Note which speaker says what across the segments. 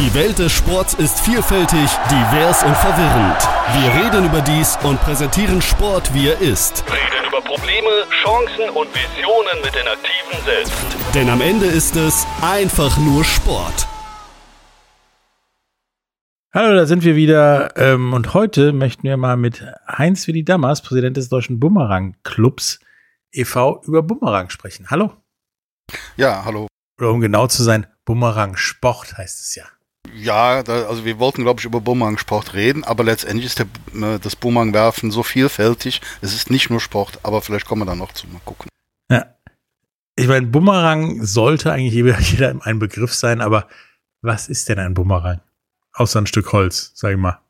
Speaker 1: Die Welt des Sports ist vielfältig, divers und verwirrend. Wir reden über dies und präsentieren Sport, wie er ist.
Speaker 2: Reden über Probleme, Chancen und Visionen mit den Aktiven selbst.
Speaker 1: Denn am Ende ist es einfach nur Sport.
Speaker 3: Hallo, da sind wir wieder. Ähm, und heute möchten wir mal mit Heinz Willi Dammers, Präsident des Deutschen Bumerang Clubs e.V., über Bumerang sprechen. Hallo.
Speaker 4: Ja, hallo.
Speaker 3: Oder um genau zu sein, Bumerang Sport heißt es ja.
Speaker 4: Ja, da, also wir wollten, glaube ich, über Bumerang-Sport reden, aber letztendlich ist der, äh, das Bumerang-Werfen so vielfältig. Es ist nicht nur Sport, aber vielleicht kommen wir da noch zu. Mal gucken.
Speaker 3: Ja. Ich meine, Bumerang sollte eigentlich jeder, jeder ein Begriff sein, aber was ist denn ein Bumerang? Außer ein Stück Holz, sag ich mal.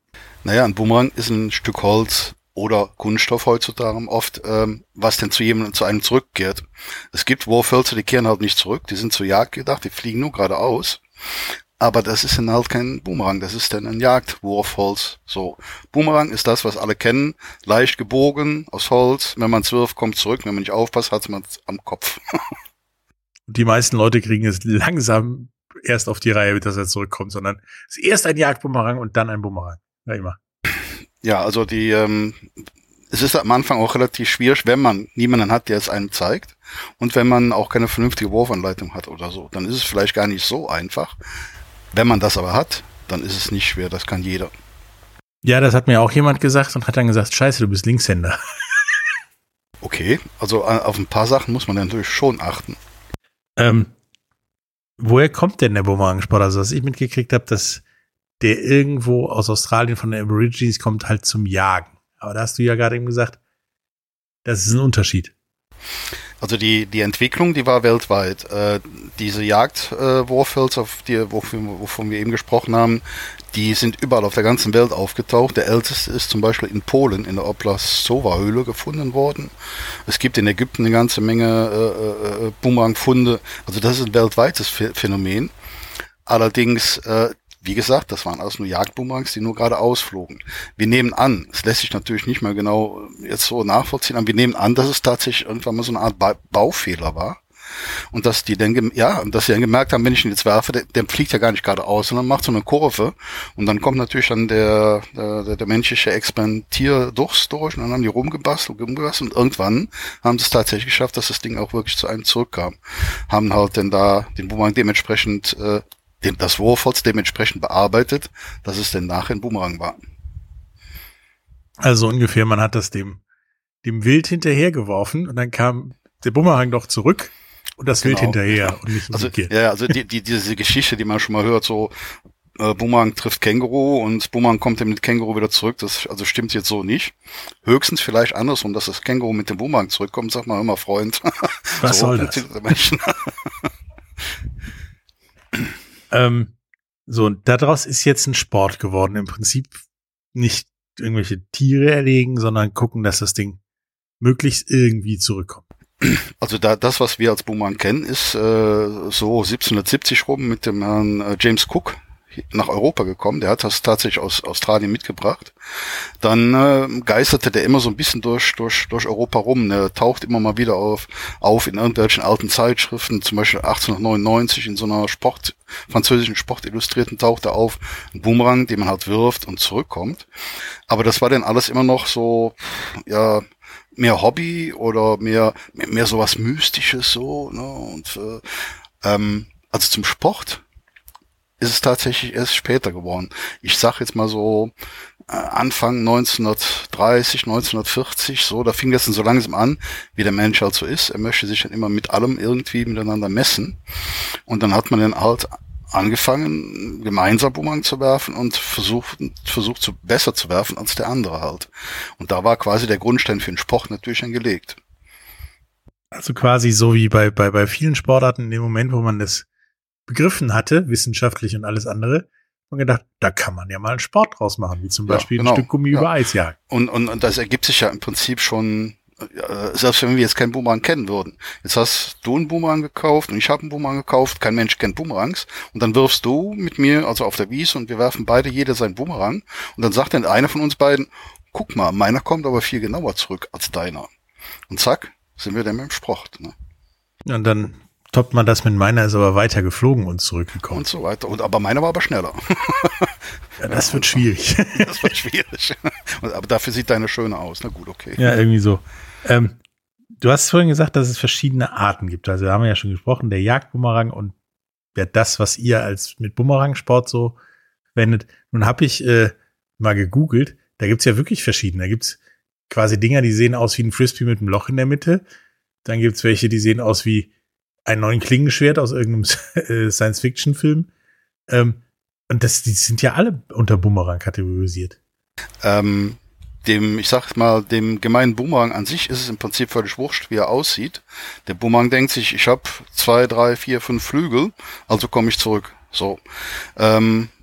Speaker 4: Naja, ein Bumerang ist ein Stück Holz oder Kunststoff heutzutage oft, ähm, was denn zu jemandem, zu einem zurückkehrt. Es gibt Wurfhölzer, die kehren halt nicht zurück, die sind zur Jagd gedacht, die fliegen nur geradeaus. Aber das ist dann halt kein Boomerang, das ist dann ein Jagdwurfholz. So. Boomerang ist das, was alle kennen. Leicht gebogen, aus Holz. Wenn man es wirft, kommt zurück. Wenn man nicht aufpasst, hat man es am Kopf.
Speaker 3: Die meisten Leute kriegen es langsam erst auf die Reihe, dass er zurückkommt, sondern es ist erst ein Jagdbumerang und dann ein Bumerang. Ja, immer.
Speaker 4: Ja, also die, ähm, es ist am Anfang auch relativ schwierig, wenn man niemanden hat, der es einem zeigt. Und wenn man auch keine vernünftige Wurfanleitung hat oder so, dann ist es vielleicht gar nicht so einfach. Wenn man das aber hat, dann ist es nicht schwer, das kann jeder.
Speaker 3: Ja, das hat mir auch jemand gesagt und hat dann gesagt, scheiße, du bist Linkshänder.
Speaker 4: Okay, also äh, auf ein paar Sachen muss man natürlich schon achten.
Speaker 3: Ähm, woher kommt denn der Bumerang-Sport? Also, was ich mitgekriegt habe, dass der irgendwo aus Australien von den Aborigines kommt, halt zum Jagen. Aber da hast du ja gerade eben gesagt, das ist ein Unterschied.
Speaker 4: Also die, die Entwicklung, die war weltweit. Äh, diese Jagdwurfhölzer, äh, die, wovon, wovon wir eben gesprochen haben, die sind überall auf der ganzen Welt aufgetaucht. Der älteste ist zum Beispiel in Polen in der Oblast-Sova-Höhle gefunden worden. Es gibt in Ägypten eine ganze Menge äh, äh, Bumerang-Funde. Also das ist ein weltweites Phänomen. Allerdings äh, wie gesagt, das waren alles nur Jagdboomerangs, die nur gerade ausflogen. Wir nehmen an, es lässt sich natürlich nicht mehr genau jetzt so nachvollziehen, aber wir nehmen an, dass es tatsächlich irgendwann mal so eine Art ba Baufehler war. Und dass die dann, ja, dass sie dann gemerkt haben, wenn ich ihn jetzt werfe, der, der fliegt ja gar nicht gerade aus, sondern macht so eine Kurve. Und dann kommt natürlich dann der, der, der menschliche Expandierdurst durch und dann haben die rumgebastelt, rumgebastelt und irgendwann haben sie es tatsächlich geschafft, dass das Ding auch wirklich zu einem zurückkam. Haben halt dann da den Boomerang dementsprechend äh, das Wurfholz dementsprechend bearbeitet, dass es denn nachher ein Boomerang war.
Speaker 3: Also ungefähr, man hat das dem, dem Wild hinterhergeworfen und dann kam der Bumerang doch zurück und das genau. Wild hinterher und nicht
Speaker 4: also, Ja, also die, die, diese Geschichte, die man schon mal hört, so äh, Boomerang trifft Känguru und Boomerang kommt dann mit Känguru wieder zurück. Das also stimmt jetzt so nicht. Höchstens vielleicht andersrum, dass das Känguru mit dem Boomerang zurückkommt. Sag mal immer, Freund.
Speaker 3: Was so soll das? Ähm, so, und daraus ist jetzt ein Sport geworden. Im Prinzip nicht irgendwelche Tiere erlegen, sondern gucken, dass das Ding möglichst irgendwie zurückkommt.
Speaker 4: Also da, das, was wir als Boomerang kennen, ist äh, so 1770 rum mit dem Herrn äh, James Cook nach Europa gekommen. Der hat das tatsächlich aus Australien mitgebracht. Dann äh, geisterte der immer so ein bisschen durch, durch, durch Europa rum. Der taucht immer mal wieder auf, auf in irgendwelchen alten Zeitschriften, zum Beispiel 1899 in so einer Sport, französischen Sportillustrierten taucht er auf. Ein Boomerang, den man halt wirft und zurückkommt. Aber das war dann alles immer noch so, ja, mehr Hobby oder mehr, mehr, mehr sowas Mystisches so, ne? Und äh, ähm, also zum Sport ist es tatsächlich erst später geworden. Ich sag jetzt mal so äh, Anfang 1930, 1940, so, da fing das dann so langsam an, wie der Mensch halt so ist. Er möchte sich dann immer mit allem irgendwie miteinander messen. Und dann hat man dann halt angefangen, gemeinsam Bumerang zu werfen und versucht, versucht zu, besser zu werfen als der andere halt. Und da war quasi der Grundstein für den Sport natürlich dann gelegt.
Speaker 3: Also quasi so wie bei, bei, bei vielen Sportarten in dem Moment, wo man das begriffen hatte, wissenschaftlich und alles andere, und gedacht, da kann man ja mal einen Sport draus machen, wie zum Beispiel ja, genau. ein Stück Gummi ja. über Eis jagen.
Speaker 4: Und, und, und das ergibt sich ja im Prinzip schon, äh, selbst wenn wir jetzt keinen Boomerang kennen würden. Jetzt hast du einen Boomerang gekauft und ich habe einen Boomerang gekauft, kein Mensch kennt Boomerangs und dann wirfst du mit mir, also auf der Wiese und wir werfen beide jeder seinen Boomerang und dann sagt dann einer von uns beiden, guck mal, meiner kommt aber viel genauer zurück als deiner. Und zack, sind wir dann dem Sport. Ne?
Speaker 3: Und dann toppt man das mit meiner, ist aber weiter geflogen und zurückgekommen.
Speaker 4: Und so weiter. Und, aber meiner war aber schneller.
Speaker 3: ja, das wird schwierig.
Speaker 4: das wird schwierig. aber dafür sieht deine schöne aus. Na gut, okay.
Speaker 3: Ja, irgendwie so. Ähm, du hast vorhin gesagt, dass es verschiedene Arten gibt. Also da haben wir ja schon gesprochen, der Jagdbumerang und ja, das, was ihr als mit Bumerangsport so wendet. Nun habe ich äh, mal gegoogelt, da gibt's ja wirklich verschiedene. Da gibt's quasi Dinger, die sehen aus wie ein Frisbee mit einem Loch in der Mitte. Dann gibt's welche, die sehen aus wie ein neuen Klingenschwert aus irgendeinem äh, Science-Fiction-Film. Ähm, und das, die sind ja alle unter Boomerang kategorisiert.
Speaker 4: Ähm, dem, ich sag mal, dem gemeinen Boomerang an sich ist es im Prinzip völlig wurscht, wie er aussieht. Der Boomerang denkt sich, ich habe zwei, drei, vier, fünf Flügel, also komme ich zurück. So. Ähm, äh,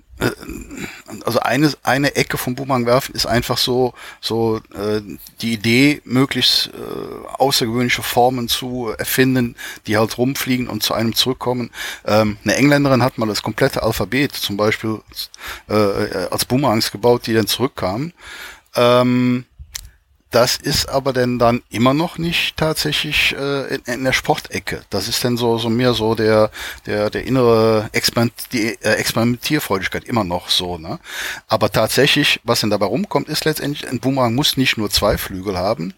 Speaker 4: also eine, eine Ecke vom Boomerang werfen ist einfach so, so äh, die Idee, möglichst äh, außergewöhnliche Formen zu erfinden, die halt rumfliegen und zu einem zurückkommen. Ähm, eine Engländerin hat mal das komplette Alphabet zum Beispiel äh, als Boomerangs gebaut, die dann zurückkamen. Ähm, das ist aber denn dann immer noch nicht tatsächlich äh, in, in der Sportecke. Das ist dann so so mehr so der der der innere Experiment, die äh, Experimentierfreudigkeit immer noch so. Ne? Aber tatsächlich, was denn dabei rumkommt, ist letztendlich ein Boomerang muss nicht nur zwei Flügel haben.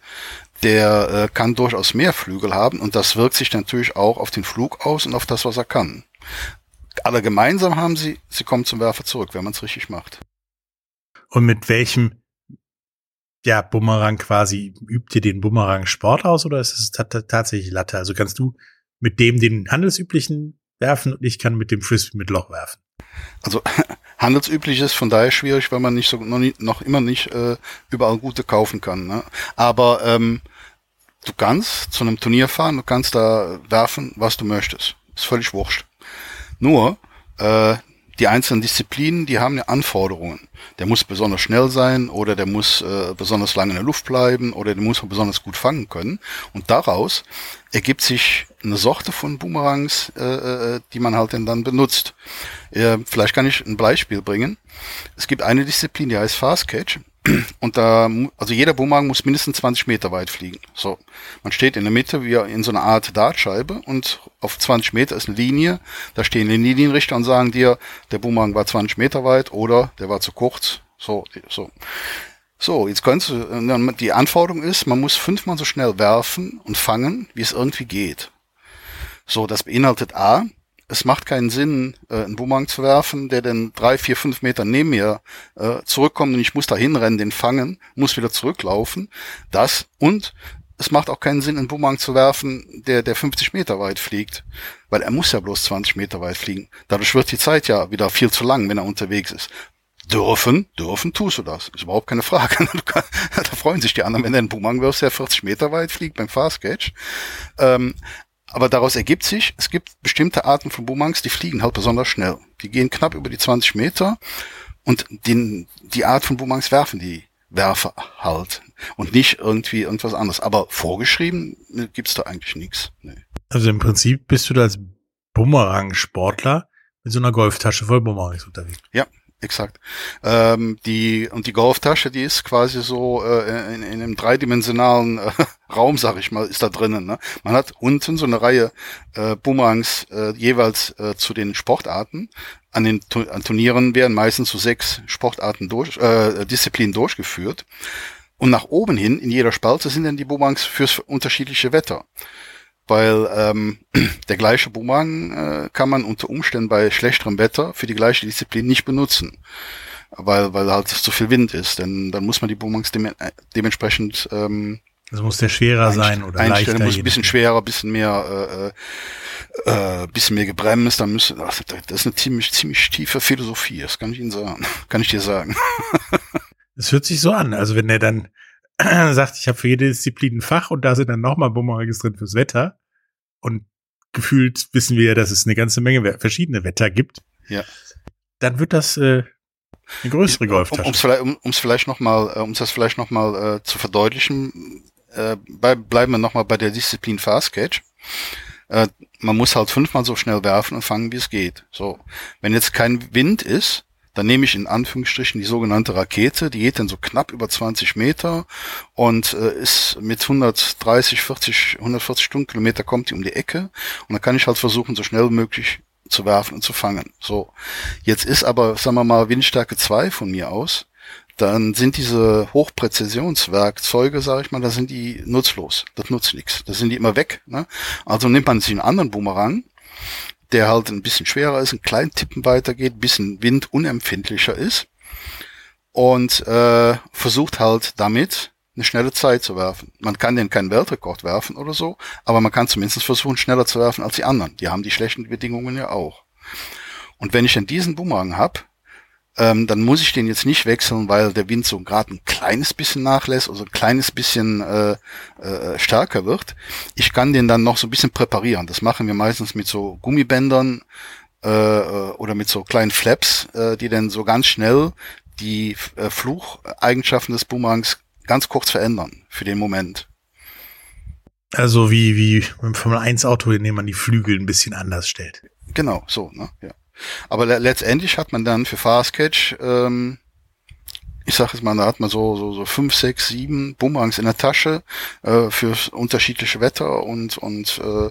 Speaker 4: Der äh, kann durchaus mehr Flügel haben und das wirkt sich natürlich auch auf den Flug aus und auf das, was er kann. Alle gemeinsam haben sie, sie kommen zum Werfer zurück, wenn man es richtig macht.
Speaker 3: Und mit welchem ja, Bumerang quasi, übt ihr den Bumerang-Sport aus oder ist es tatsächlich Latte? Also kannst du mit dem den handelsüblichen werfen und ich kann mit dem Frisbee mit Loch werfen?
Speaker 4: Also handelsüblich ist von daher schwierig, weil man nicht so noch, nie, noch immer nicht äh, überall gute kaufen kann. Ne? Aber ähm, du kannst zu einem Turnier fahren, du kannst da werfen, was du möchtest. Ist völlig wurscht. Nur äh, die einzelnen Disziplinen, die haben ja Anforderungen. Der muss besonders schnell sein oder der muss äh, besonders lange in der Luft bleiben oder der muss besonders gut fangen können. Und daraus ergibt sich eine Sorte von Boomerangs, äh, äh, die man halt dann benutzt. Äh, vielleicht kann ich ein Beispiel bringen. Es gibt eine Disziplin, die heißt Fast Catch. Und da, also jeder Boomerang muss mindestens 20 Meter weit fliegen. So. Man steht in der Mitte wie in so einer Art Dartscheibe und auf 20 Meter ist eine Linie. Da stehen die Linienrichter und sagen dir, der Boomerang war 20 Meter weit oder der war zu kurz. So, so. So, jetzt kannst du, die Anforderung ist, man muss fünfmal so schnell werfen und fangen, wie es irgendwie geht. So, das beinhaltet A, es macht keinen Sinn, äh, einen Boomerang zu werfen, der dann drei, vier, fünf Meter neben mir äh, zurückkommt und ich muss da hinrennen, den fangen, muss wieder zurücklaufen. Das und es macht auch keinen Sinn, einen Boomerang zu werfen, der, der 50 Meter weit fliegt. Weil er muss ja bloß 20 Meter weit fliegen. Dadurch wird die Zeit ja wieder viel zu lang, wenn er unterwegs ist. Dürfen, dürfen tust du das. Ist überhaupt keine Frage. da freuen sich die anderen, wenn du einen Boomerang wirfst, der 40 Meter weit fliegt beim Fast Catch. Ähm, aber daraus ergibt sich, es gibt bestimmte Arten von Boomerangs, die fliegen halt besonders schnell. Die gehen knapp über die 20 Meter und den, die Art von Boomerangs werfen die Werfer halt und nicht irgendwie irgendwas anderes. Aber vorgeschrieben äh, gibt's da eigentlich nichts. Nee.
Speaker 3: Also im Prinzip bist du da als Bumerang-Sportler mit so einer Golftasche voll Bumerangs unterwegs.
Speaker 4: Ja, exakt. Ähm, die und die Golftasche, die ist quasi so äh, in, in einem dreidimensionalen äh, Raum, sag ich mal, ist da drinnen. Ne? Man hat unten so eine Reihe äh, Boomerangs äh, jeweils äh, zu den Sportarten. An den an Turnieren werden meistens so sechs Sportarten durch, äh, Disziplinen durchgeführt. Und nach oben hin, in jeder Spalte, sind dann die Boomerangs fürs unterschiedliche Wetter weil ähm, der gleiche Boomerang äh, kann man unter Umständen bei schlechterem Wetter für die gleiche Disziplin nicht benutzen, weil weil halt zu viel Wind ist. Denn dann muss man die Boomerangs dem, äh, dementsprechend ähm,
Speaker 3: also muss der schwerer sein oder
Speaker 4: leichter. muss ein bisschen schwerer, bisschen mehr, äh, äh, bisschen mehr gebremst. Dann müsste, ach, das ist eine ziemlich ziemlich tiefe Philosophie. Das kann ich Ihnen sagen. Kann ich dir sagen.
Speaker 3: Es hört sich so an. Also wenn er dann sagt, ich habe für jede Disziplin ein Fach und da sind dann nochmal Bumerangs drin fürs Wetter. Und gefühlt wissen wir ja, dass es eine ganze Menge verschiedene Wetter gibt.
Speaker 4: Ja.
Speaker 3: Dann wird das äh, eine größere Golftasche.
Speaker 4: Um es vielleicht, um, um's vielleicht noch mal, äh, um das vielleicht noch mal äh, zu verdeutlichen, äh, bei, bleiben wir noch mal bei der Disziplin Fast Catch. Äh, man muss halt fünfmal so schnell werfen und fangen, wie es geht. So, wenn jetzt kein Wind ist, Dann nehme ich in Anführungsstrichen die sogenannte Rakete, die geht dann so knapp über 20 Meter und äh, ist mit 130, 40, 140 Stundenkilometer kommt die um die Ecke und dann kann ich halt versuchen, so schnell wie möglich zu werfen und zu fangen. So. Jetzt ist aber, sagen wir mal, Windstärke 2 von mir aus dann sind diese Hochpräzisionswerkzeuge, sage ich mal, da sind die nutzlos. Das nutzt nichts. Da sind die immer weg. Ne? Also nimmt man sich einen anderen Boomerang, der halt ein bisschen schwerer ist, einen kleinen Tippen weitergeht, ein bisschen windunempfindlicher ist und äh, versucht halt damit eine schnelle Zeit zu werfen. Man kann den keinen Weltrekord werfen oder so, aber man kann zumindest versuchen, schneller zu werfen als die anderen. Die haben die schlechten Bedingungen ja auch. Und wenn ich dann diesen Boomerang hab, ähm, dann muss ich den jetzt nicht wechseln, weil der Wind so gerade ein kleines bisschen nachlässt, also ein kleines bisschen äh, äh, stärker wird. Ich kann den dann noch so ein bisschen präparieren. Das machen wir meistens mit so Gummibändern äh, äh oder mit so kleinen Flaps, äh, die dann so ganz schnell die äh, Flucheigenschaften des Boomerangs ganz kurz verändern für den Moment.
Speaker 3: Also wie, wie beim Formel 1 Auto, in dem man die Flügel ein bisschen anders stellt.
Speaker 4: Genau, so, ne? Ja. Aber le letztendlich hat man dann für Fastcatch, ähm, ich sag jetzt mal, da hat man so, so, so fünf, sechs, sieben Bumerangs in der Tasche äh, für unterschiedliche Wetter und, und äh,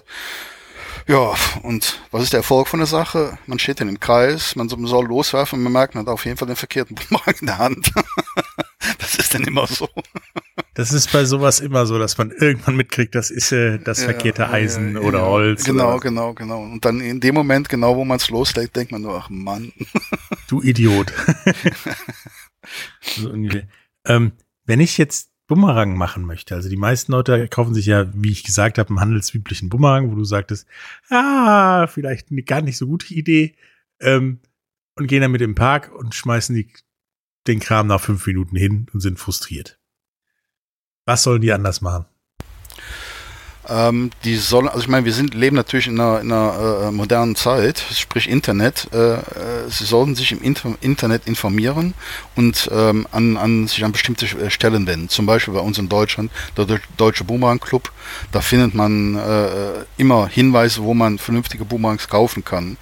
Speaker 4: ja, und was ist der Erfolg von der Sache? Man steht dann im Kreis, man soll loswerfen und man merkt, man hat auf jeden Fall den verkehrten Bumerang in der Hand. Ist dann immer so.
Speaker 3: Das ist bei sowas immer so, dass man irgendwann mitkriegt, das ist äh, das ja, verkehrte Eisen ja, ja, oder Holz.
Speaker 4: Genau,
Speaker 3: oder
Speaker 4: genau, genau. Und dann in dem Moment, genau wo man es loslegt, denkt man nur, ach Mann.
Speaker 3: Du Idiot. so ähm, wenn ich jetzt Bumerang machen möchte, also die meisten Leute kaufen sich ja, wie ich gesagt habe, einen handelsüblichen Bumerang, wo du sagtest, ah, vielleicht eine gar nicht so gute Idee, ähm, und gehen damit im Park und schmeißen die, den Kram nach fünf Minuten hin und sind frustriert. Was sollen die anders machen?
Speaker 4: Ähm, die sollen, also ich meine, wir sind leben natürlich in einer, in einer äh, modernen Zeit, sprich Internet. Äh, äh, sie sollten sich im Inter Internet informieren und ähm, an, an sich an bestimmte äh, Stellen wenden. Zum Beispiel bei uns in Deutschland, der Deutsche Boomerang Club. Da findet man äh, immer Hinweise, wo man vernünftige Boomerangs kaufen kann.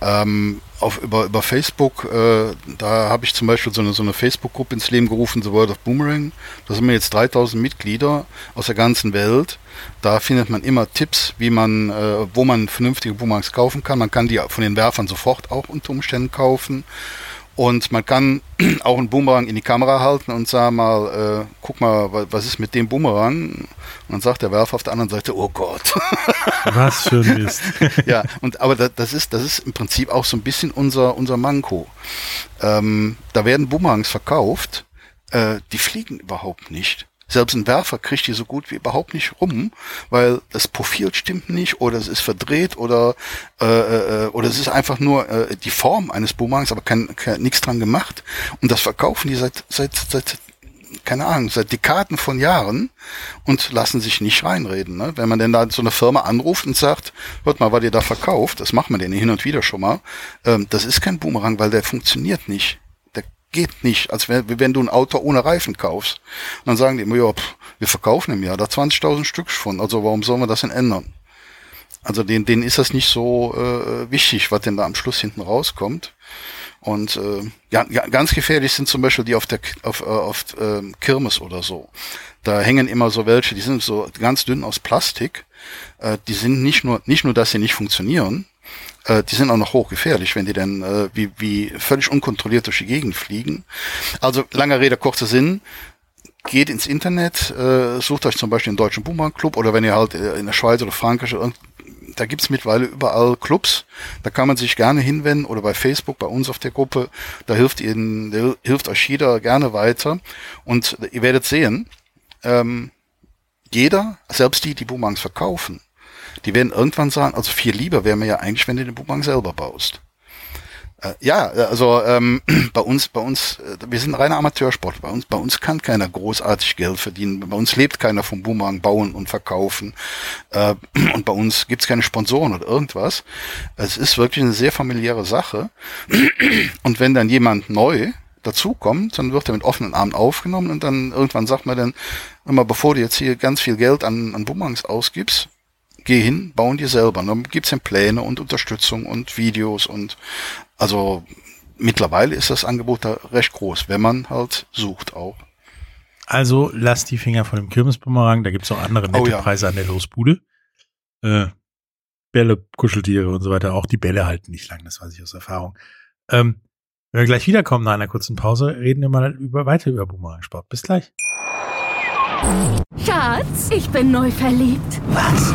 Speaker 4: Ähm, auf, über, über Facebook, äh, da habe ich zum Beispiel so eine, so eine Facebook-Gruppe ins Leben gerufen, The World of Boomerang. Da sind wir jetzt 3000 Mitglieder aus der ganzen Welt. Da findet man immer Tipps, wie man, äh, wo man vernünftige Boomerangs kaufen kann. Man kann die von den Werfern sofort auch unter Umständen kaufen. Und man kann auch einen Boomerang in die Kamera halten und sagen mal, äh, guck mal, was ist mit dem Boomerang? Und dann sagt der Werfer auf der anderen Seite, oh Gott.
Speaker 3: Was für ein Mist.
Speaker 4: ja, und aber das, ist, das ist im Prinzip auch so ein bisschen unser, unser Manko. Ähm, da werden Boomerangs verkauft, äh, die fliegen überhaupt nicht. Selbst ein Werfer kriegt die so gut wie überhaupt nicht rum, weil das Profil stimmt nicht oder es ist verdreht oder äh, äh, oder es ist einfach nur äh, die Form eines Boomerangs, aber kein, kein nichts dran gemacht. Und das verkaufen die seit seit seit keine Ahnung, seit Dekaden von Jahren und lassen sich nicht reinreden. Ne? Wenn man denn da so eine Firma anruft und sagt, hört mal, was ihr da verkauft, das macht man denen hin und wieder schon mal, ähm, das ist kein Boomerang, weil der funktioniert nicht geht nicht, als wenn, wenn du ein Auto ohne Reifen kaufst. Und dann sagen die immer, ja, pff, wir verkaufen im Jahr da 20.000 Stück von, also warum sollen wir das denn ändern? Also denen, denen ist das nicht so äh, wichtig, was denn da am Schluss hinten rauskommt. Und äh, ja, ganz gefährlich sind zum Beispiel die auf der auf, äh, auf äh, Kirmes oder so. Da hängen immer so welche, die sind so ganz dünn aus Plastik. Äh, die sind nicht nur nicht nur, dass sie nicht funktionieren, äh, die sind auch noch hochgefährlich, wenn die dann äh, wie, wie völlig unkontrolliert durch die Gegend fliegen. Also langer Rede, kurzer Sinn. Geht ins Internet, äh, sucht euch zum Beispiel den Deutschen Boomerang Club oder wenn ihr halt äh, in der Schweiz oder Frankreich, da gibt's mittlerweile überall Clubs, da kann man sich gerne hinwenden oder bei Facebook, bei uns auf der Gruppe, da hilft ihnen, da hilft euch jeder gerne weiter und ihr werdet sehen, ähm, jeder, selbst die, die Boomerangs verkaufen, die werden irgendwann sagen, also viel lieber wäre mir ja eigentlich, wenn du den Boomerang selber baust. Äh, ja, also ähm, bei uns, bei uns, äh, wir sind reiner Amateursport. Bei uns, bei uns kann keiner großartig Geld verdienen. Bei uns lebt keiner vom Boomerang bauen und verkaufen. Äh, und bei uns gibt's keine Sponsoren oder irgendwas. Es ist wirklich eine sehr familiäre Sache. Und wenn dann jemand neu dazukommt, dann wird er mit offenen Armen aufgenommen und dann irgendwann sagt man dann, immer bevor du jetzt hier ganz viel Geld an, an Boomerangs ausgibst, geh hin, bauen dir selber. dann gibt's dann Pläne und Unterstützung und Videos und also mittlerweile ist das Angebot da recht groß, wenn man halt sucht auch.
Speaker 3: Also lass die Finger von dem Kirmesbumerang, da gibt's auch andere nette
Speaker 4: Oh ja.
Speaker 3: Preise an der Losbude. Äh, Bälle, Kuscheltiere und so weiter. Auch die Bälle halten nicht lang, das weiß ich aus Erfahrung. Ähm, wenn wir gleich wiederkommen nach einer kurzen Pause, reden wir mal über, weiter über Bumerangsport. Bis gleich.
Speaker 5: Schatz, ich bin neu verliebt.
Speaker 6: Was?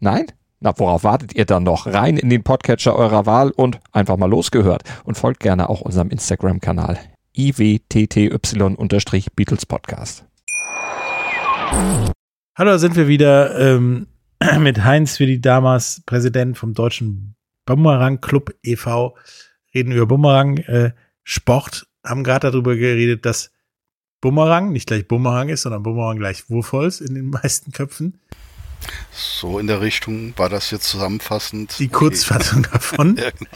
Speaker 7: Nein? Na, worauf wartet ihr dann noch? Rein in den Podcatcher eurer Wahl und einfach mal losgehört. Und folgt gerne auch unserem Instagram-Kanal iwtty-Beatles Podcast.
Speaker 3: Hallo, da sind wir wieder ähm, mit Heinz wie die damals Präsident vom Deutschen Bumerang Club e.V. Reden über Bumerang äh, Sport, haben gerade darüber geredet, dass Bumerang nicht gleich Bumerang ist, sondern Bumerang gleich Wurfholz in den meisten Köpfen.
Speaker 4: So in der Richtung war das jetzt zusammenfassend.
Speaker 3: Die Kurzfassung davon,
Speaker 4: Ja, genau.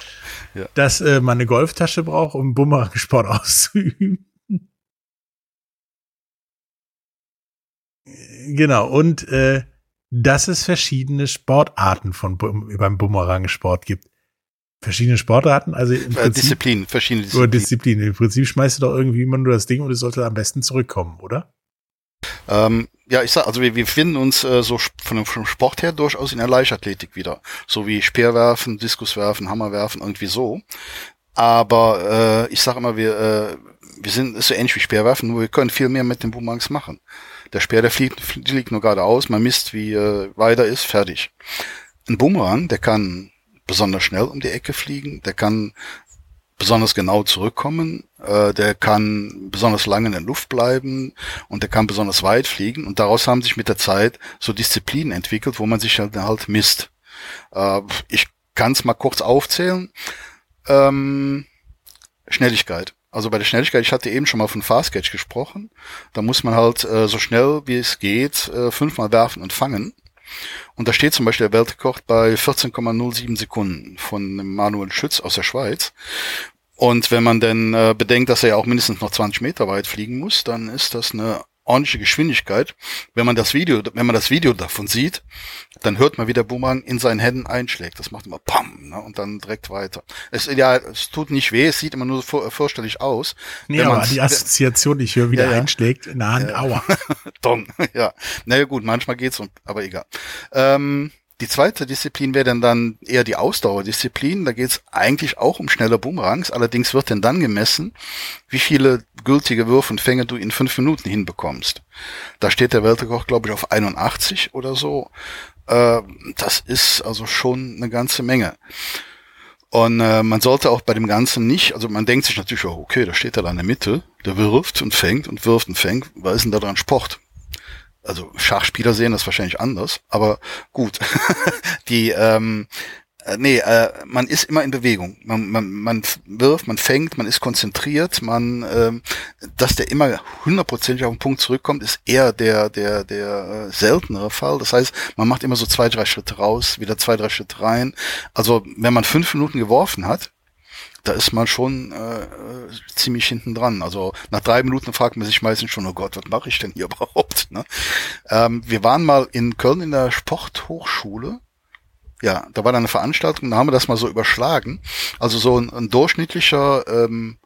Speaker 4: Ja.
Speaker 3: dass äh, man eine Golftasche braucht, um Bumerang-Sport auszuüben. Genau, und äh, dass es verschiedene Sportarten von beim Bumerang-Sport gibt. Verschiedene Sportarten, also im
Speaker 4: Äh,
Speaker 3: Prinzip
Speaker 4: Disziplin, verschiedene Disziplinen.
Speaker 3: Disziplinen. Im Prinzip schmeißt du doch irgendwie immer nur das Ding und es sollte am besten zurückkommen, oder?
Speaker 4: Ähm, ja, ich sag, also wir, wir finden uns äh, so von dem, vom Sport her durchaus in der Leichtathletik wieder. So wie Speerwerfen, Diskuswerfen, Hammerwerfen, irgendwie so. Aber äh, ich sage immer, wir, äh, wir sind so ähnlich wie Speerwerfen, nur wir können viel mehr mit den Boomerangs machen. Der Speer, der fliegt, fliegt nur geradeaus, man misst, wie äh, weit er ist, fertig. Ein Boomerang, der kann besonders schnell um die Ecke fliegen, der kann besonders genau zurückkommen, äh, der kann besonders lange in der Luft bleiben und der kann besonders weit fliegen und daraus haben sich mit der Zeit so Disziplinen entwickelt, wo man sich halt, halt misst. Äh, ich kann es mal kurz aufzählen. Ähm, Schnelligkeit. Also bei der Schnelligkeit, ich hatte eben schon mal von Fast Catch gesprochen. Da muss man halt äh, so schnell wie es geht äh, fünfmal werfen und fangen. Und da steht zum Beispiel der Weltrekord bei 14,07 Sekunden von Manuel Schütz aus der Schweiz. Und wenn man denn äh, bedenkt, dass er ja auch mindestens noch 20 Meter weit fliegen muss, dann ist das eine ordentliche Geschwindigkeit. Wenn man das Video, wenn man das Video davon sieht, dann hört man, wie der Boomerang in seinen Händen einschlägt. Das macht immer Pam, ne, und dann direkt weiter. Es, ja, es tut nicht weh, es sieht immer nur so vor, vorstellig aus.
Speaker 3: Nee, aber die Assoziation, die ich höre, wieder
Speaker 4: Ja, ja.
Speaker 3: einschlägt in der Hand,
Speaker 4: Ja.
Speaker 3: aua.
Speaker 4: Dong, ja. Naja gut, manchmal geht's, und- aber egal. Ähm, die zweite Disziplin wäre dann, dann eher die Ausdauerdisziplin. Da geht's eigentlich auch um schnelle Boomerangs. Allerdings wird denn dann gemessen, wie viele gültige Würfe und Fänge du in fünf Minuten hinbekommst. Da steht der Weltrekord, glaube ich, auf 81 oder so. Äh, das ist also schon eine ganze Menge. Und äh, man sollte auch bei dem Ganzen nicht, also man denkt sich natürlich, oh, okay, da steht er da in der Mitte, der wirft und fängt und wirft und fängt. Was ist denn da dran Sport? Also Schachspieler sehen das wahrscheinlich anders, aber gut. Die, ähm, äh, nee, äh, man ist immer in Bewegung. Man, man, man wirft, man fängt, man ist konzentriert, man, ähm, dass der immer hundertprozentig auf den Punkt zurückkommt, ist eher der, der, der äh, seltenere Fall. Das heißt, man macht immer so zwei, drei Schritte raus, wieder zwei, drei Schritte rein. Also wenn man fünf Minuten geworfen hat, da ist man schon äh, äh, ziemlich hinten dran. Also nach drei Minuten fragt man sich meistens schon, oh Gott, was mache ich denn hier überhaupt? Ne? Ähm, wir waren mal in Köln in der Sporthochschule. Ja, da war dann eine Veranstaltung, da haben wir das mal so überschlagen. Also so ein, ein durchschnittlicher ähm,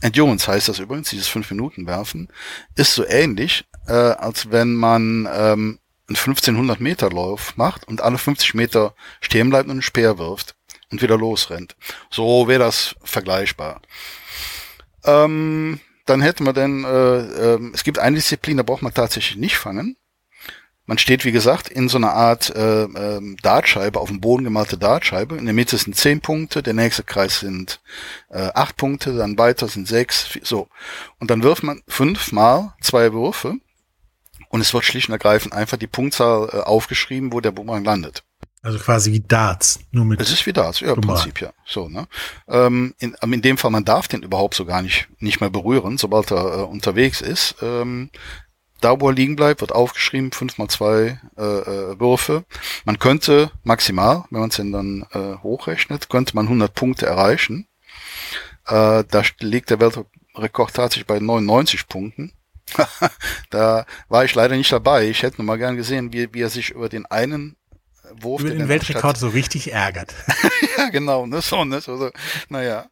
Speaker 4: Endurance heißt das übrigens, dieses fünf Minuten werfen, ist so ähnlich, äh, als wenn man ähm, einen 1500 Meter Lauf macht und alle 50 Meter stehen bleibt und einen Speer wirft und wieder losrennt. So wäre das vergleichbar. Ähm, dann hätten wir denn, äh, ähm, es gibt eine Disziplin, da braucht man tatsächlich nicht fangen. Man steht, wie gesagt, in so einer Art äh, ähm, Dartscheibe, auf dem Boden gemalte Dartscheibe. In der Mitte sind zehn Punkte, der nächste Kreis sind äh, acht Punkte, dann weiter sind sechs, vi- so. Und dann wirft man fünfmal zwei Würfe und es wird schlicht und ergreifend einfach die Punktzahl äh, aufgeschrieben, wo der Boomerang landet.
Speaker 3: Also quasi wie Darts, nur mit.
Speaker 4: Es ist wie Darts, ja, im. Prinzip, ja. So, ne? Ähm, in, in dem Fall, man darf den überhaupt so gar nicht, nicht mehr berühren, sobald er äh, unterwegs ist. Ähm, da, wo er liegen bleibt, wird aufgeschrieben, fünf mal zwei äh, äh, Würfe. Man könnte maximal, wenn man es denn dann äh, hochrechnet, könnte man 100 Punkte erreichen. Äh, da liegt der Weltrekord tatsächlich bei 99 Punkten. da war ich leider nicht dabei. Ich hätte nur mal gern gesehen, wie, wie er sich über den einen Wurf
Speaker 3: Über
Speaker 4: den
Speaker 3: den Weltrekord so richtig ärgert.
Speaker 4: ja, genau, ne, so, ne, so, so. naja.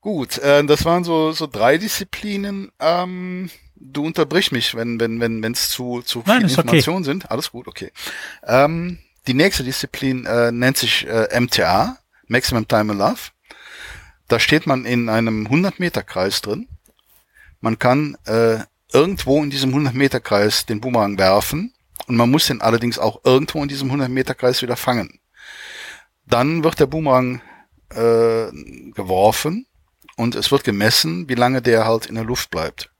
Speaker 4: Gut, äh, das waren so, so drei Disziplinen. Ähm, du unterbrichst mich, wenn, wenn, wenn, wenn es zu, zu
Speaker 3: Nein,
Speaker 4: viele
Speaker 3: ist okay.
Speaker 4: Informationen sind. Alles gut, okay. Ähm, die nächste Disziplin äh, nennt sich äh, MTA, Maximum Time Alive. Da steht man in einem 100 Meter Kreis drin. Man kann äh, irgendwo in diesem 100 Meter Kreis den Boomerang werfen und man muss den allerdings auch irgendwo in diesem 100 Meter Kreis wieder fangen. Dann wird der Boomerang äh, geworfen und es wird gemessen, wie lange der halt in der Luft bleibt.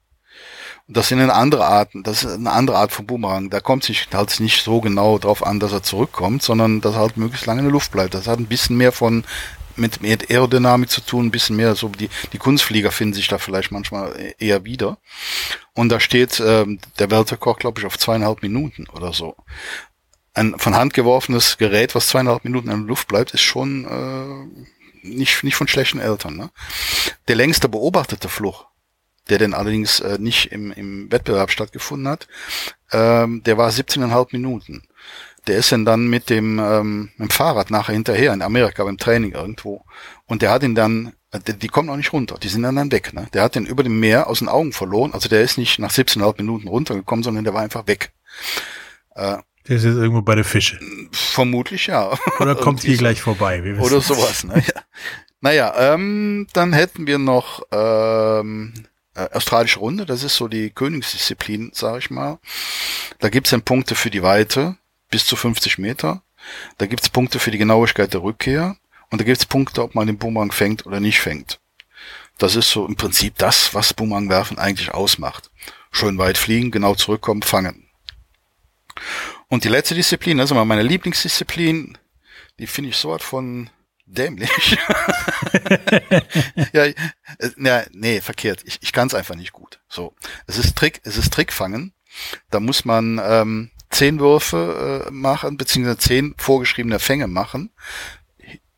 Speaker 4: Und das sind eine andere Arten, das ist eine andere Art von Boomerang. Da kommt sich halt nicht so genau drauf an, dass er zurückkommt, sondern dass er halt möglichst lange in der Luft bleibt. Das hat ein bisschen mehr von mit, mit Aerodynamik zu tun, ein bisschen mehr so die, die Kunstflieger finden sich da vielleicht manchmal eher wieder. Und da steht ähm, der Weltrekord, glaube ich, auf zweieinhalb Minuten oder so. Ein von Hand geworfenes Gerät, was zweieinhalb Minuten in der Luft bleibt, ist schon äh, nicht, nicht von schlechten Eltern. Ne? Der längste beobachtete Fluch, der denn allerdings äh, nicht im, im Wettbewerb stattgefunden hat, ähm, der war 17,5 Minuten. Der ist dann dann mit dem, ähm, mit dem Fahrrad nachher hinterher in Amerika beim Training irgendwo. Und der hat ihn dann, die, die kommen auch nicht runter, die sind dann dann weg. Ne? Der hat den über dem Meer aus den Augen verloren. Also der ist nicht nach 17,5 Minuten runtergekommen, sondern der war einfach weg. Äh,
Speaker 3: Der ist jetzt irgendwo bei der Fische.
Speaker 4: vermutlich ja.
Speaker 3: Oder kommt hier
Speaker 4: so.
Speaker 3: gleich vorbei.
Speaker 4: Oder sowas, ne? Ja. Naja, ähm, dann hätten wir noch ähm, äh, australische Runde, das ist so die Königsdisziplin, sage ich mal. Da gibt's dann Punkte für die Weite bis zu 50 Meter. Da gibt's Punkte für die Genauigkeit der Rückkehr. Und da gibt's Punkte, ob man den Boomerang fängt oder nicht fängt. Das ist so im Prinzip das, was Boomerangwerfen eigentlich ausmacht. Schön weit fliegen, genau zurückkommen, fangen. Und die letzte Disziplin, das ist immer meine Lieblingsdisziplin, die finde ich so was von dämlich. ja, äh, na, nee, verkehrt. Ich, ich kann es einfach nicht gut. So, es ist Trick, es ist Trickfangen. Da muss man ähm, zehn Würfe äh, machen, beziehungsweise zehn vorgeschriebene Fänge machen.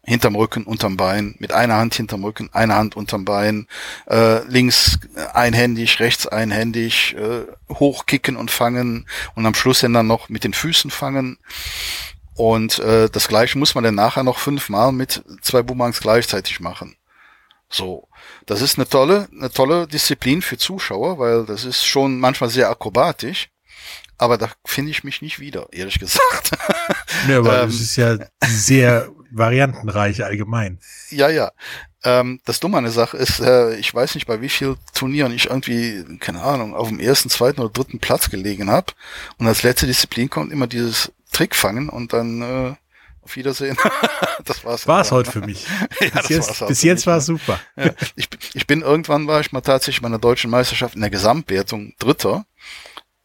Speaker 4: Hinterm Rücken, unterm Bein, mit einer Hand hinterm Rücken, eine Hand unterm Bein, äh, links einhändig, rechts einhändig, äh, hochkicken und fangen und am Schluss dann noch mit den Füßen fangen. Und äh, das gleiche muss man dann nachher noch fünfmal mit zwei Boomerangs gleichzeitig machen. So, das ist eine tolle, eine tolle Disziplin für Zuschauer, weil das ist schon manchmal sehr akrobatisch. Aber da finde ich mich nicht wieder, ehrlich gesagt.
Speaker 3: Ja, aber
Speaker 4: Ähm.
Speaker 3: das ist ja sehr variantenreich allgemein.
Speaker 4: ja, ja. Ähm, das Dumme an der Sache ist, äh, ich weiß nicht, bei wie viel Turnieren ich irgendwie, keine Ahnung, auf dem ersten, zweiten oder dritten Platz gelegen habe. Und als letzte Disziplin kommt immer dieses Trickfangen und dann äh, auf Wiedersehen. das war's.
Speaker 3: War es
Speaker 4: dann.
Speaker 3: heute für mich.
Speaker 4: Ja,
Speaker 3: bis jetzt,
Speaker 4: war's
Speaker 3: bis jetzt war
Speaker 4: ne?
Speaker 3: es super.
Speaker 4: Ja, ich, ich bin irgendwann war ich mal tatsächlich bei einer deutschen Meisterschaft in der Gesamtwertung Dritter,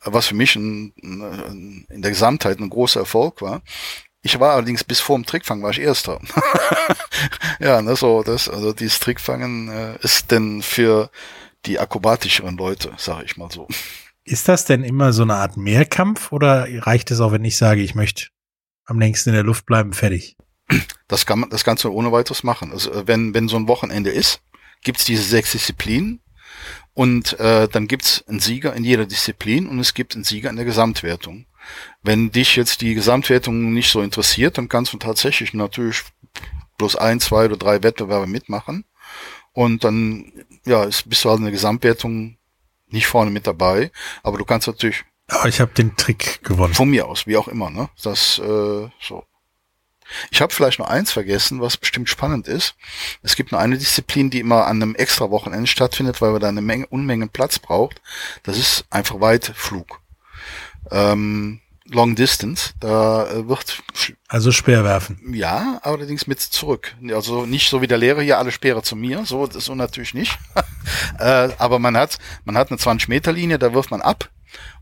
Speaker 4: was für mich ein, ein, in der Gesamtheit ein großer Erfolg war. Ich war allerdings bis vor dem Trickfang war ich Erster. ja, ne, so das, also dieses Trickfangen äh, ist denn für die akrobatischeren Leute, sage ich mal so.
Speaker 3: Ist das denn immer so eine Art Mehrkampf oder reicht es auch, wenn ich sage, ich möchte am längsten in der Luft bleiben, fertig?
Speaker 4: Das kann man, das kannst du ohne weiteres machen. Also äh, wenn wenn so ein Wochenende ist, gibt's diese sechs Disziplinen und äh, dann gibt's einen Sieger in jeder Disziplin und es gibt einen Sieger in der Gesamtwertung. Wenn dich jetzt die Gesamtwertung nicht so interessiert, dann kannst du tatsächlich natürlich bloß ein, zwei oder drei Wettbewerbe mitmachen und dann ja ist, bist du halt in der Gesamtwertung nicht vorne mit dabei, aber du kannst natürlich
Speaker 3: Aber ich habe den Trick gewonnen.
Speaker 4: von mir aus, wie auch immer, ne? Das äh, so. Ich habe vielleicht noch eins vergessen, was bestimmt spannend ist. Es gibt nur eine Disziplin, die immer an einem extra Wochenende stattfindet, weil man da eine Menge, Unmengen Platz braucht. Das ist einfach Weitflug. Ähm, Long Distance, da äh, wird
Speaker 3: Also Speerwerfen.
Speaker 4: ja, allerdings mit zurück. Also nicht so wie der Lehrer hier alle Speere zu mir, so so natürlich nicht. äh, aber man hat man hat eine 20 Meter Linie, da wirft man ab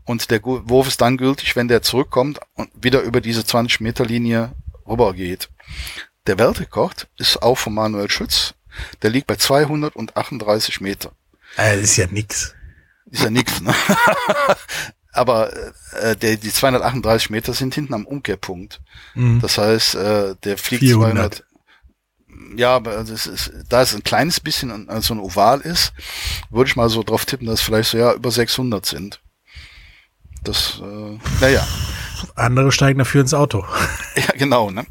Speaker 4: und der Wurf ist dann gültig, wenn der zurückkommt und wieder über diese 20 Meter Linie rüber geht. Der Weltrekord ist auch von Manuel Schütz. Der liegt bei 238 Meter.
Speaker 3: Äh, das ist ja nix.
Speaker 4: Ist ja nix, ne? Aber äh, der, die 238 Meter sind hinten am Umkehrpunkt.
Speaker 3: Mhm.
Speaker 4: Das heißt, äh, der fliegt
Speaker 3: 400.
Speaker 4: 200. Ja, aber das ist, da es ein kleines bisschen so ein Oval ist, würde ich mal so drauf tippen, dass es vielleicht so ja über 600 sind. Das, äh, naja.
Speaker 3: Andere steigen dafür ins Auto.
Speaker 4: Ja, genau. Ne?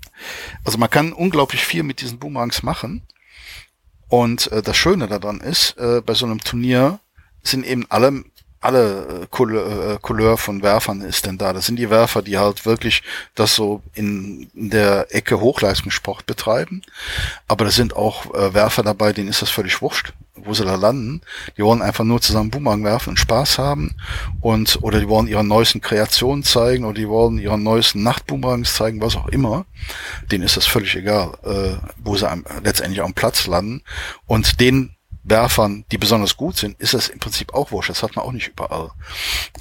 Speaker 4: Also man kann unglaublich viel mit diesen Boomerangs machen. Und äh, das Schöne daran ist, äh, bei so einem Turnier sind eben alle alle äh, Couleur, äh, Couleur von Werfern ist denn da. Das sind die Werfer, die halt wirklich das so in, in der Ecke Hochleistungssport betreiben. Aber da sind auch äh, Werfer dabei, denen ist das völlig wurscht, wo sie da landen. Die wollen einfach nur zusammen Boomerang werfen und Spaß haben. Und, oder die wollen ihre neuesten Kreationen zeigen oder die wollen ihre neuesten Nachtboomerangs zeigen, was auch immer. Denen ist das völlig egal, äh, wo sie letztendlich am Platz landen. Und den Werfern, die besonders gut sind, ist das im Prinzip auch wurscht. Das hat man auch nicht überall.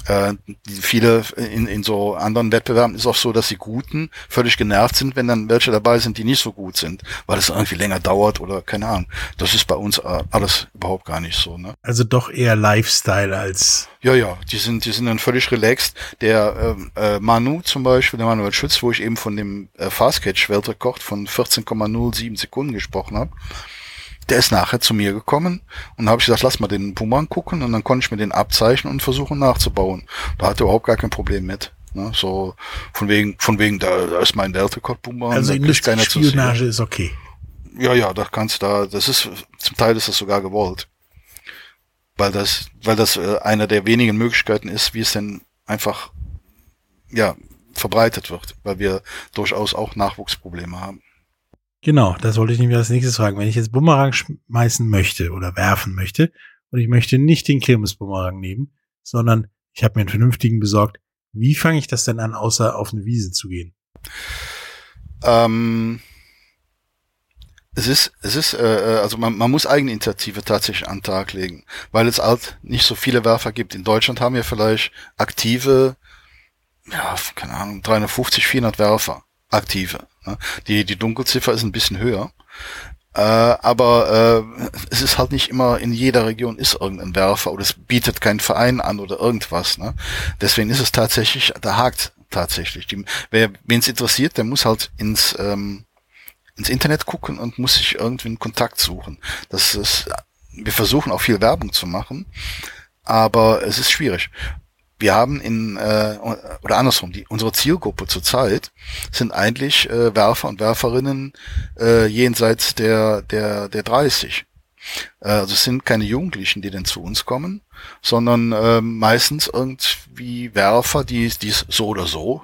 Speaker 4: Äh, viele in, in so anderen Wettbewerben ist auch so, dass die Guten völlig genervt sind, wenn dann welche dabei sind, die nicht so gut sind, weil es irgendwie länger dauert oder keine Ahnung. Das ist bei uns äh, alles überhaupt gar nicht so. Ne?
Speaker 3: Also doch eher Lifestyle als
Speaker 4: Ja, ja, die sind, die sind dann völlig relaxed. Der ähm, äh, Manu zum Beispiel, der Manuel Schütz, wo ich eben von dem äh, Fastcatch-Weltrekord von 14,07 Sekunden gesprochen habe, der ist nachher zu mir gekommen und da habe ich gesagt, lass mal den Puma gucken und dann konnte ich mir den abzeichnen und versuchen nachzubauen. Da hat er überhaupt gar kein Problem mit. Ne? So von wegen, von wegen, da, da ist mein Weltrekord Puma.
Speaker 3: also
Speaker 4: da kriegt keiner zu sehen.
Speaker 3: Industriespionage ist okay.
Speaker 4: Ja, ja, da kannst da, das ist, zum Teil ist das sogar gewollt. Weil das, weil das äh, einer der wenigen Möglichkeiten ist, wie es denn einfach, ja, verbreitet wird, weil wir durchaus auch Nachwuchsprobleme haben.
Speaker 3: Genau, das wollte ich nämlich als nächstes fragen. Wenn ich jetzt Bumerang schmeißen möchte oder werfen möchte und ich möchte nicht den Kirmesbumerang nehmen, sondern ich habe mir einen vernünftigen besorgt, wie fange ich das denn an, außer auf eine Wiese zu gehen?
Speaker 4: Ähm, es ist, es ist, äh, äh, also man, man muss Eigeninitiative tatsächlich an den Tag legen, weil es halt nicht so viele Werfer gibt. In Deutschland haben wir vielleicht aktive, ja, keine Ahnung, 350, 400 Werfer, aktive. Ne? Die, die Dunkelziffer ist ein bisschen höher. Äh, aber äh, es ist halt nicht immer in jeder Region ist irgendein Werfer oder es bietet kein Verein an oder irgendwas. Ne? Deswegen ist es tatsächlich, da hakt tatsächlich. Die, wer wen es interessiert, der muss halt ins ähm, ins Internet gucken und muss sich irgendwie einen Kontakt suchen. Das ist, wir versuchen auch viel Werbung zu machen, aber es ist schwierig. Wir haben in äh, oder andersrum, die unsere Zielgruppe zurzeit sind eigentlich äh, Werfer und Werferinnen äh, jenseits der der der 30. Äh, Also es sind keine Jugendlichen, die denn zu uns kommen, sondern äh, meistens irgendwie Werfer, die es so oder so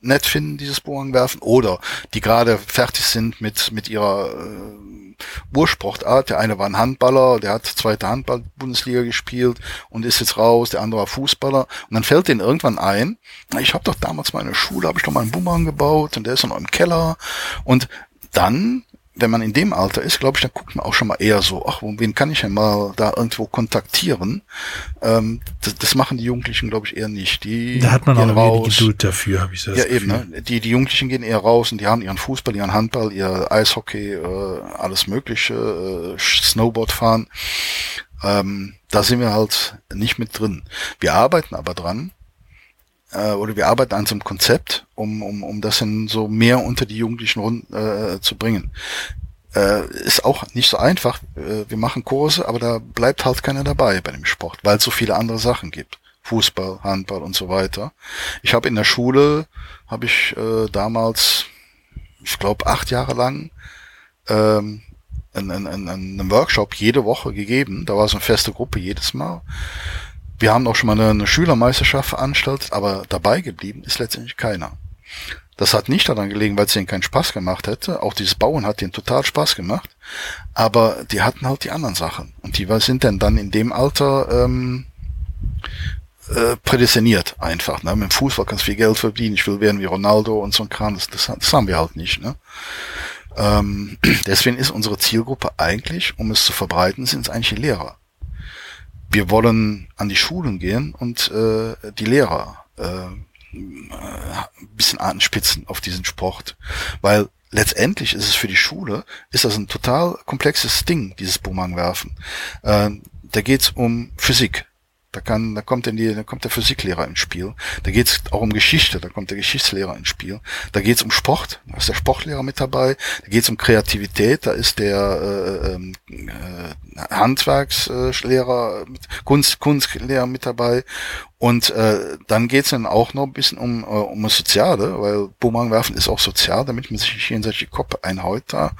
Speaker 4: nett finden, dieses Bohren werfen, oder die gerade fertig sind mit, mit ihrer äh, Ursportart. Der eine war ein Handballer, der hat zweite Handball-Bundesliga gespielt und ist jetzt raus, der andere war Fußballer. Und dann fällt denen irgendwann ein, ich habe doch damals mal in der Schule, habe ich doch mal einen Boomerang gebaut und der ist noch im Keller. Und dann wenn man in dem Alter ist, glaube ich, dann guckt man auch schon mal eher so, ach, wen kann ich denn mal da irgendwo kontaktieren? Ähm, das, das machen die Jugendlichen, glaube ich, eher nicht. Die
Speaker 3: Da hat man auch
Speaker 4: raus.
Speaker 3: Geduld dafür, habe ich so
Speaker 4: Ja, eben, ne? Die, die Jugendlichen gehen eher raus und die haben ihren Fußball, ihren Handball, ihr Eishockey, äh, alles mögliche, äh, Snowboard fahren. Ähm, da sind wir halt nicht mit drin. Wir arbeiten aber dran, äh, oder wir arbeiten an so einem Konzept, um, um, um das dann so mehr unter die Jugendlichen rund, äh, zu bringen. Äh, ist auch nicht so einfach. Äh, wir machen Kurse, aber da bleibt halt keiner dabei bei dem Sport, weil es so viele andere Sachen gibt. Fußball, Handball und so weiter. Ich habe in der Schule, habe ich äh, damals, ich glaube, acht Jahre lang ähm, einen, einen, einen Workshop jede Woche gegeben. Da war so eine feste Gruppe jedes Mal. Wir haben auch schon mal eine, Schülermeisterschaft veranstaltet, aber dabei geblieben ist letztendlich keiner. Das hat nicht daran gelegen, weil es ihnen keinen Spaß gemacht hätte. Auch dieses Bauen hat ihnen total Spaß gemacht. Aber die hatten halt die anderen Sachen. Und die sind dann dann in dem Alter ähm, äh, prädestiniert einfach. Ne? Mit dem Fußball kannst du viel Geld verdienen. Ich will werden wie Ronaldo und so ein Kram. Das, das, das haben wir halt nicht. Ne? Ähm, deswegen ist unsere Zielgruppe eigentlich, um es zu verbreiten, sind es eigentlich die Lehrer. Wir wollen an die Schulen gehen und äh, die Lehrer äh, ein bisschen anspitzen auf diesen Sport. Weil letztendlich ist es für die Schule, ist das ein total komplexes Ding, dieses Boomerang werfen. Äh, da geht's um Physik. Da kann, da kommt dann die, da kommt der Physiklehrer ins Spiel. Da geht's auch um Geschichte, da kommt der Geschichtslehrer ins Spiel. Da geht's um Sport, da ist der Sportlehrer mit dabei. Da geht's um Kreativität, da ist der äh, ähm, äh, Handwerkslehrer, Kunst, Kunstlehrer mit dabei. Und äh, dann geht's dann auch noch ein bisschen um, äh, um das Soziale, weil Boomerang werfen ist auch sozial, damit man sich nicht in solche Kopf einhaut da.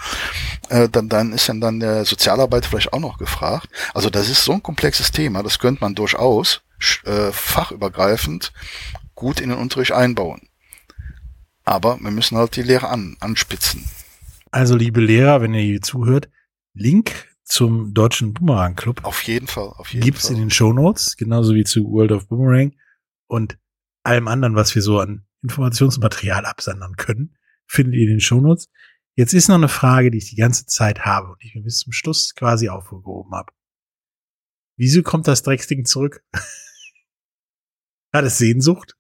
Speaker 4: Äh, dann, dann ist dann, dann der Sozialarbeiter vielleicht auch noch gefragt. Also das ist so ein komplexes Thema, das könnte man durchaus äh, fachübergreifend gut in den Unterricht einbauen. Aber wir müssen halt die Lehre an, anspitzen.
Speaker 3: Also, liebe Lehrer, wenn ihr hier zuhört, Link zum deutschen Boomerang Club
Speaker 4: Auf jeden Fall, auf jeden
Speaker 3: gibt's
Speaker 4: Fall.
Speaker 3: in den Show Notes, genauso wie zu World of Boomerang und allem anderen, was wir so an Informationsmaterial absandern können, findet ihr in den Show Notes. Jetzt ist noch eine Frage, die ich die ganze Zeit habe und die ich mir bis zum Schluss quasi aufgehoben habe. Wieso kommt das Drecksding zurück? Hat es Sehnsucht?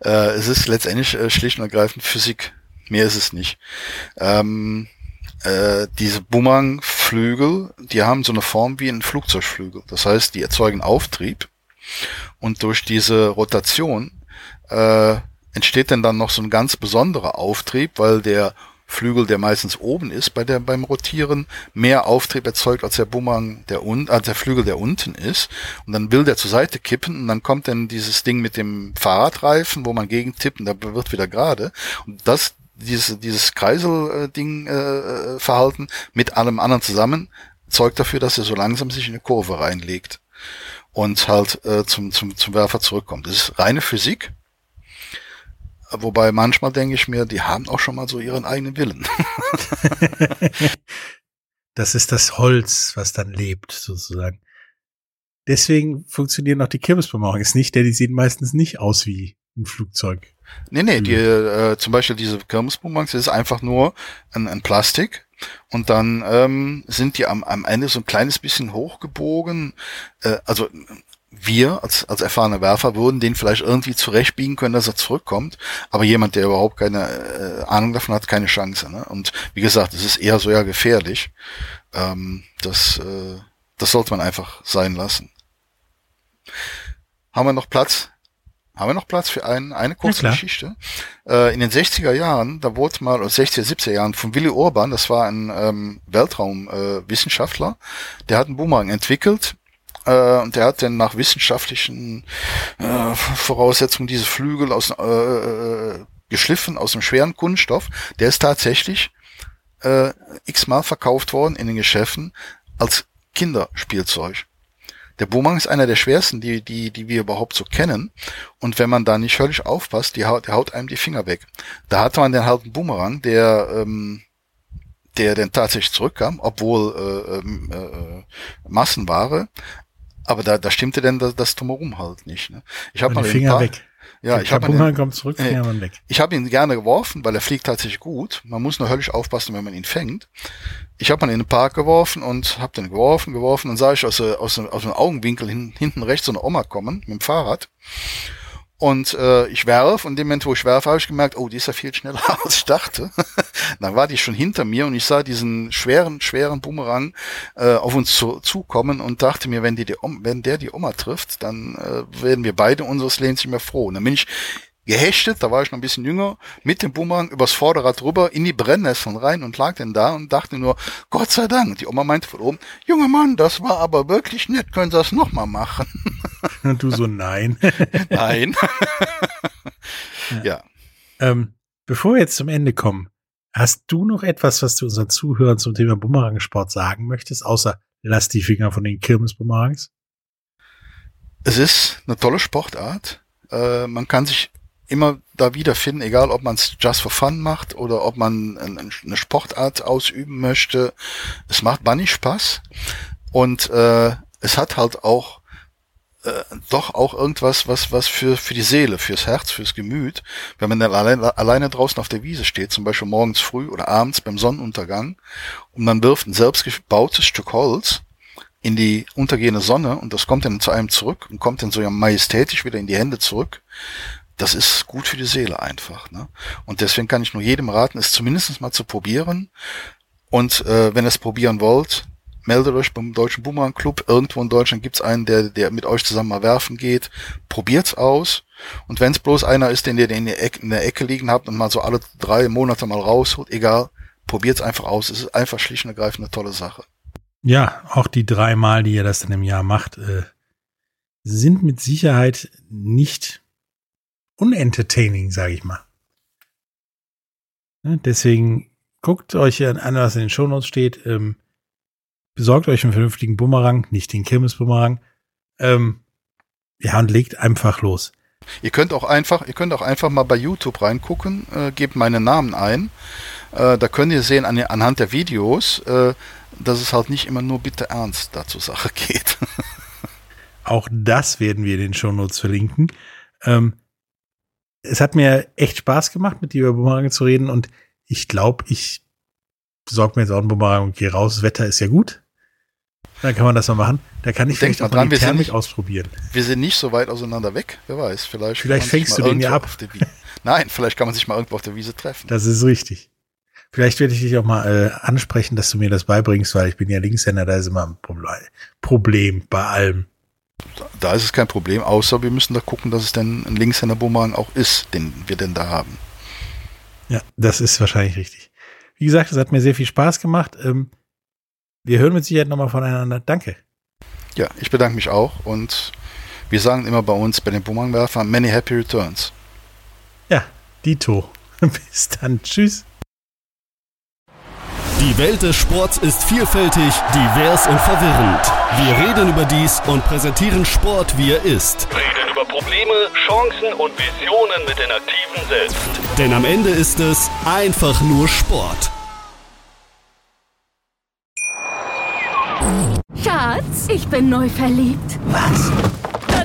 Speaker 4: Äh, es ist letztendlich äh, schlicht und ergreifend Physik. Mehr ist es nicht. Ähm, äh, diese Boomerang-Flügel, die haben so eine Form wie ein Flugzeugflügel. Das heißt, die erzeugen Auftrieb und durch diese Rotation äh, entsteht dann dann noch so ein ganz besonderer Auftrieb, weil der Flügel, der meistens oben ist bei der beim Rotieren, mehr Auftrieb erzeugt als der Boomerang, der un, äh, der Flügel, der unten ist. Und dann will der zur Seite kippen und dann kommt dann dieses Ding mit dem Fahrradreifen, wo man gegentippt und da wird wieder gerade. Und das dieses dieses Kreisel-Ding äh, Verhalten mit allem anderen zusammen zeugt dafür, dass er so langsam sich in eine Kurve reinlegt und halt äh, zum zum zum Werfer zurückkommt. Das ist reine Physik. Wobei manchmal denke ich mir, die haben auch schon mal so ihren eigenen Willen.
Speaker 3: Das ist das Holz, was dann lebt, sozusagen. Deswegen funktionieren auch die Kirmesboomerangs nicht, denn die sehen meistens nicht aus wie ein Flugzeug.
Speaker 4: Nee, nee, die, äh, zum Beispiel diese Kirmesboomerangs, das ist einfach nur ein, ein Plastik und dann ähm, sind die am, am Ende so ein kleines bisschen hochgebogen. Äh, also wir als, als erfahrene Werfer würden den vielleicht irgendwie zurechtbiegen können, dass er zurückkommt, aber jemand, der überhaupt keine äh, Ahnung davon hat, keine Chance. Ne? Und wie gesagt, es ist eher so ja gefährlich. Ähm, das, äh, das sollte man einfach sein lassen. Haben wir noch Platz? Haben wir noch Platz für ein, eine kurze. Geschichte? Äh, in den 60er Jahren, da wurde mal, oder 60er, 70er Jahren von Willy Urban, das war ein ähm, Weltraumwissenschaftler, äh, der hat einen Boomerang entwickelt, äh, und der hat dann nach wissenschaftlichen äh, Voraussetzungen diese Flügel aus äh, äh, geschliffen aus einem schweren Kunststoff. Der ist tatsächlich äh, x-mal verkauft worden in den Geschäften als Kinderspielzeug. Der Boomerang ist einer der schwersten, die, die, die wir überhaupt so kennen. Und wenn man da nicht höllisch aufpasst, die haut, der haut einem die Finger weg. Da hatte man dann halt einen Boomerang, der, ähm, der dann tatsächlich zurückkam, obwohl äh, ähm, äh, Massenware. Aber da, da stimmte denn das, das Drumherum halt nicht. Ne? Ich habe mal
Speaker 3: Finger
Speaker 4: paar,
Speaker 3: weg.
Speaker 4: Ja, ich habe
Speaker 3: Boomerang kommt zurück,
Speaker 4: Nee.
Speaker 3: Finger waren weg.
Speaker 4: ich habe ihn gerne geworfen, weil er fliegt tatsächlich gut. Man muss nur höllisch aufpassen, wenn man ihn fängt. Ich habe ihn in den Park geworfen und habe den geworfen, geworfen. Dann sah ich aus, aus, aus dem Augenwinkel hin, hinten rechts so eine Oma kommen mit dem Fahrrad. Und äh, ich werf und dem Moment, wo ich werfe, habe ich gemerkt, oh, die ist ja viel schneller, als ich dachte. Dann war die schon hinter mir und ich sah diesen schweren, schweren Boomerang äh, auf uns zu, zukommen und dachte mir, wenn, die die wenn der die Oma trifft, dann äh, werden wir beide unseres Lebens nicht mehr froh. Und dann bin ich gehechtet, da war ich noch ein bisschen jünger, mit dem Boomerang übers Vorderrad rüber in die Brennnesseln rein und lag dann da und dachte nur, Gott sei Dank. Die Oma meinte von oben, junger Mann, das war aber wirklich nett, können Sie das nochmal machen?
Speaker 3: Und du so, nein.
Speaker 4: Nein. ja.
Speaker 3: ähm, bevor wir jetzt zum Ende kommen, hast du noch etwas, was du unseren Zuhörern zum Thema Boomerangsport sagen möchtest, außer lass die Finger von den Kirmesboomerangs?
Speaker 4: Es ist eine tolle Sportart. Äh, man kann sich immer da wiederfinden, egal ob man es just for fun macht oder ob man ein- eine Sportart ausüben möchte. Es macht bannig Spaß und äh, es hat halt auch äh, doch auch irgendwas, was was für für die Seele, fürs Herz, fürs Gemüt. Wenn man dann alleine, alleine draußen auf der Wiese steht, zum Beispiel morgens früh oder abends beim Sonnenuntergang und man wirft ein selbstgebautes Stück Holz in die untergehende Sonne und das kommt dann zu einem zurück und kommt dann so ja majestätisch wieder in die Hände zurück. Das ist gut für die Seele einfach. Ne? Und deswegen kann ich nur jedem raten, es zumindest mal zu probieren. Und äh, wenn ihr es probieren wollt, meldet euch beim Deutschen Boomerang Club. Irgendwo in Deutschland gibt's einen, der, der mit euch zusammen mal werfen geht. Probiert's aus. Und wenn es bloß einer ist, den ihr in der, Ecke, in der Ecke liegen habt und mal so alle drei Monate mal rausholt, egal, probiert's einfach aus. Es ist einfach schlicht und ergreifend eine tolle Sache.
Speaker 3: Ja, auch die dreimal, die ihr das dann im Jahr macht, äh, sind mit Sicherheit nicht unentertaining, sage ich mal. Ne, deswegen guckt euch an, was in den Shownotes steht. Ähm, besorgt euch einen vernünftigen Bumerang, nicht den Kirmes-Bumerang. Ähm, ja, und legt einfach los.
Speaker 4: Ihr könnt auch einfach, ihr könnt auch einfach mal bei YouTube reingucken, äh, gebt meinen Namen ein. Äh, da könnt ihr sehen an, anhand der Videos, äh, dass es halt nicht immer nur bitte ernst dazu Sache geht.
Speaker 3: auch das werden wir in den Shownotes verlinken. Ähm, es hat mir echt Spaß gemacht, mit dir über Bumerang zu reden und ich glaube, ich besorge mir jetzt auch einen Bumerang und gehe raus. Das Wetter ist ja gut. Dann kann man das mal machen. Da kann ich
Speaker 4: Denk
Speaker 3: vielleicht auch
Speaker 4: dran,
Speaker 3: mal
Speaker 4: wir
Speaker 3: die Thermik
Speaker 4: nicht-
Speaker 3: ausprobieren.
Speaker 4: Wir sind nicht so weit auseinander weg. Wer weiß, vielleicht.
Speaker 3: Vielleicht fängst du den ja ab.
Speaker 4: Nein, vielleicht kann man sich mal irgendwo auf der Wiese treffen.
Speaker 3: Das ist richtig. Vielleicht werde ich dich auch mal äh, ansprechen, dass du mir das beibringst, weil ich bin ja Linkshänder, da ist immer ein Proble- Problem bei allem.
Speaker 4: Da ist es kein Problem, außer wir müssen da gucken, dass es denn ein Linkshänder-Bumerang auch ist, den wir denn da haben.
Speaker 3: Ja, das ist wahrscheinlich richtig. Wie gesagt, es hat mir sehr viel Spaß gemacht. Ähm, wir hören mit Sicherheit nochmal voneinander. Danke.
Speaker 4: Ja, ich bedanke mich auch und wir sagen immer bei uns, bei den Bumerangwerfern, many happy returns.
Speaker 3: Ja, Dito. Bis dann. Tschüss.
Speaker 1: Die Welt des Sports ist vielfältig, divers und verwirrend. Wir reden über dies und präsentieren Sport, wie er ist.
Speaker 2: Reden über Probleme, Chancen und Visionen mit den Aktiven selbst.
Speaker 1: Denn am Ende ist es einfach nur Sport.
Speaker 5: Schatz, ich bin neu verliebt.
Speaker 6: Was?